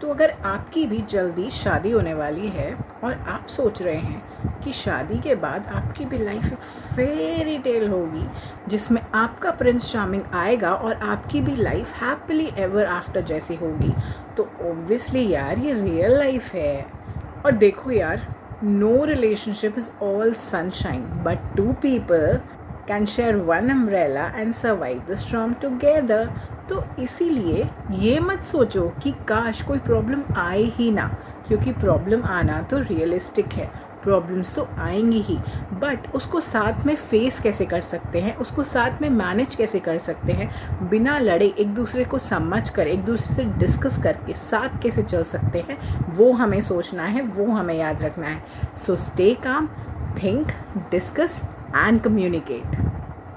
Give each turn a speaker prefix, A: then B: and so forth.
A: तो अगर आपकी भी जल्दी शादी होने वाली है और आप सोच रहे हैं कि शादी के बाद आपकी भी लाइफ एक फेरी टेल होगी, जिसमें आपका प्रिंस चार्मिंग आएगा और आपकी भी लाइफ हैप्पीली एवर आफ्टर जैसी होगी तो ओब्वियसली यार ये रियल लाइफ है। और देखो यार no relationship is all sunshine but two people can share one umbrella and survive the storm together तो इसीलिए ये मत सोचो कि काश कोई प्रॉब्लम आए ही ना, क्योंकि प्रॉब्लम आना तो रियलिस्टिक है। प्रॉब्लम्स तो आएँगी ही बट उसको साथ में फेस कैसे कर सकते हैं? उसको साथ में मैनेज कैसे कर सकते हैं? बिना लड़े एक दूसरे को समझ कर, एक दूसरे से डिस्कस करके साथ कैसे चल सकते हैं? वो हमें सोचना है, वो हमें याद रखना है। So stay calm think discuss and communicate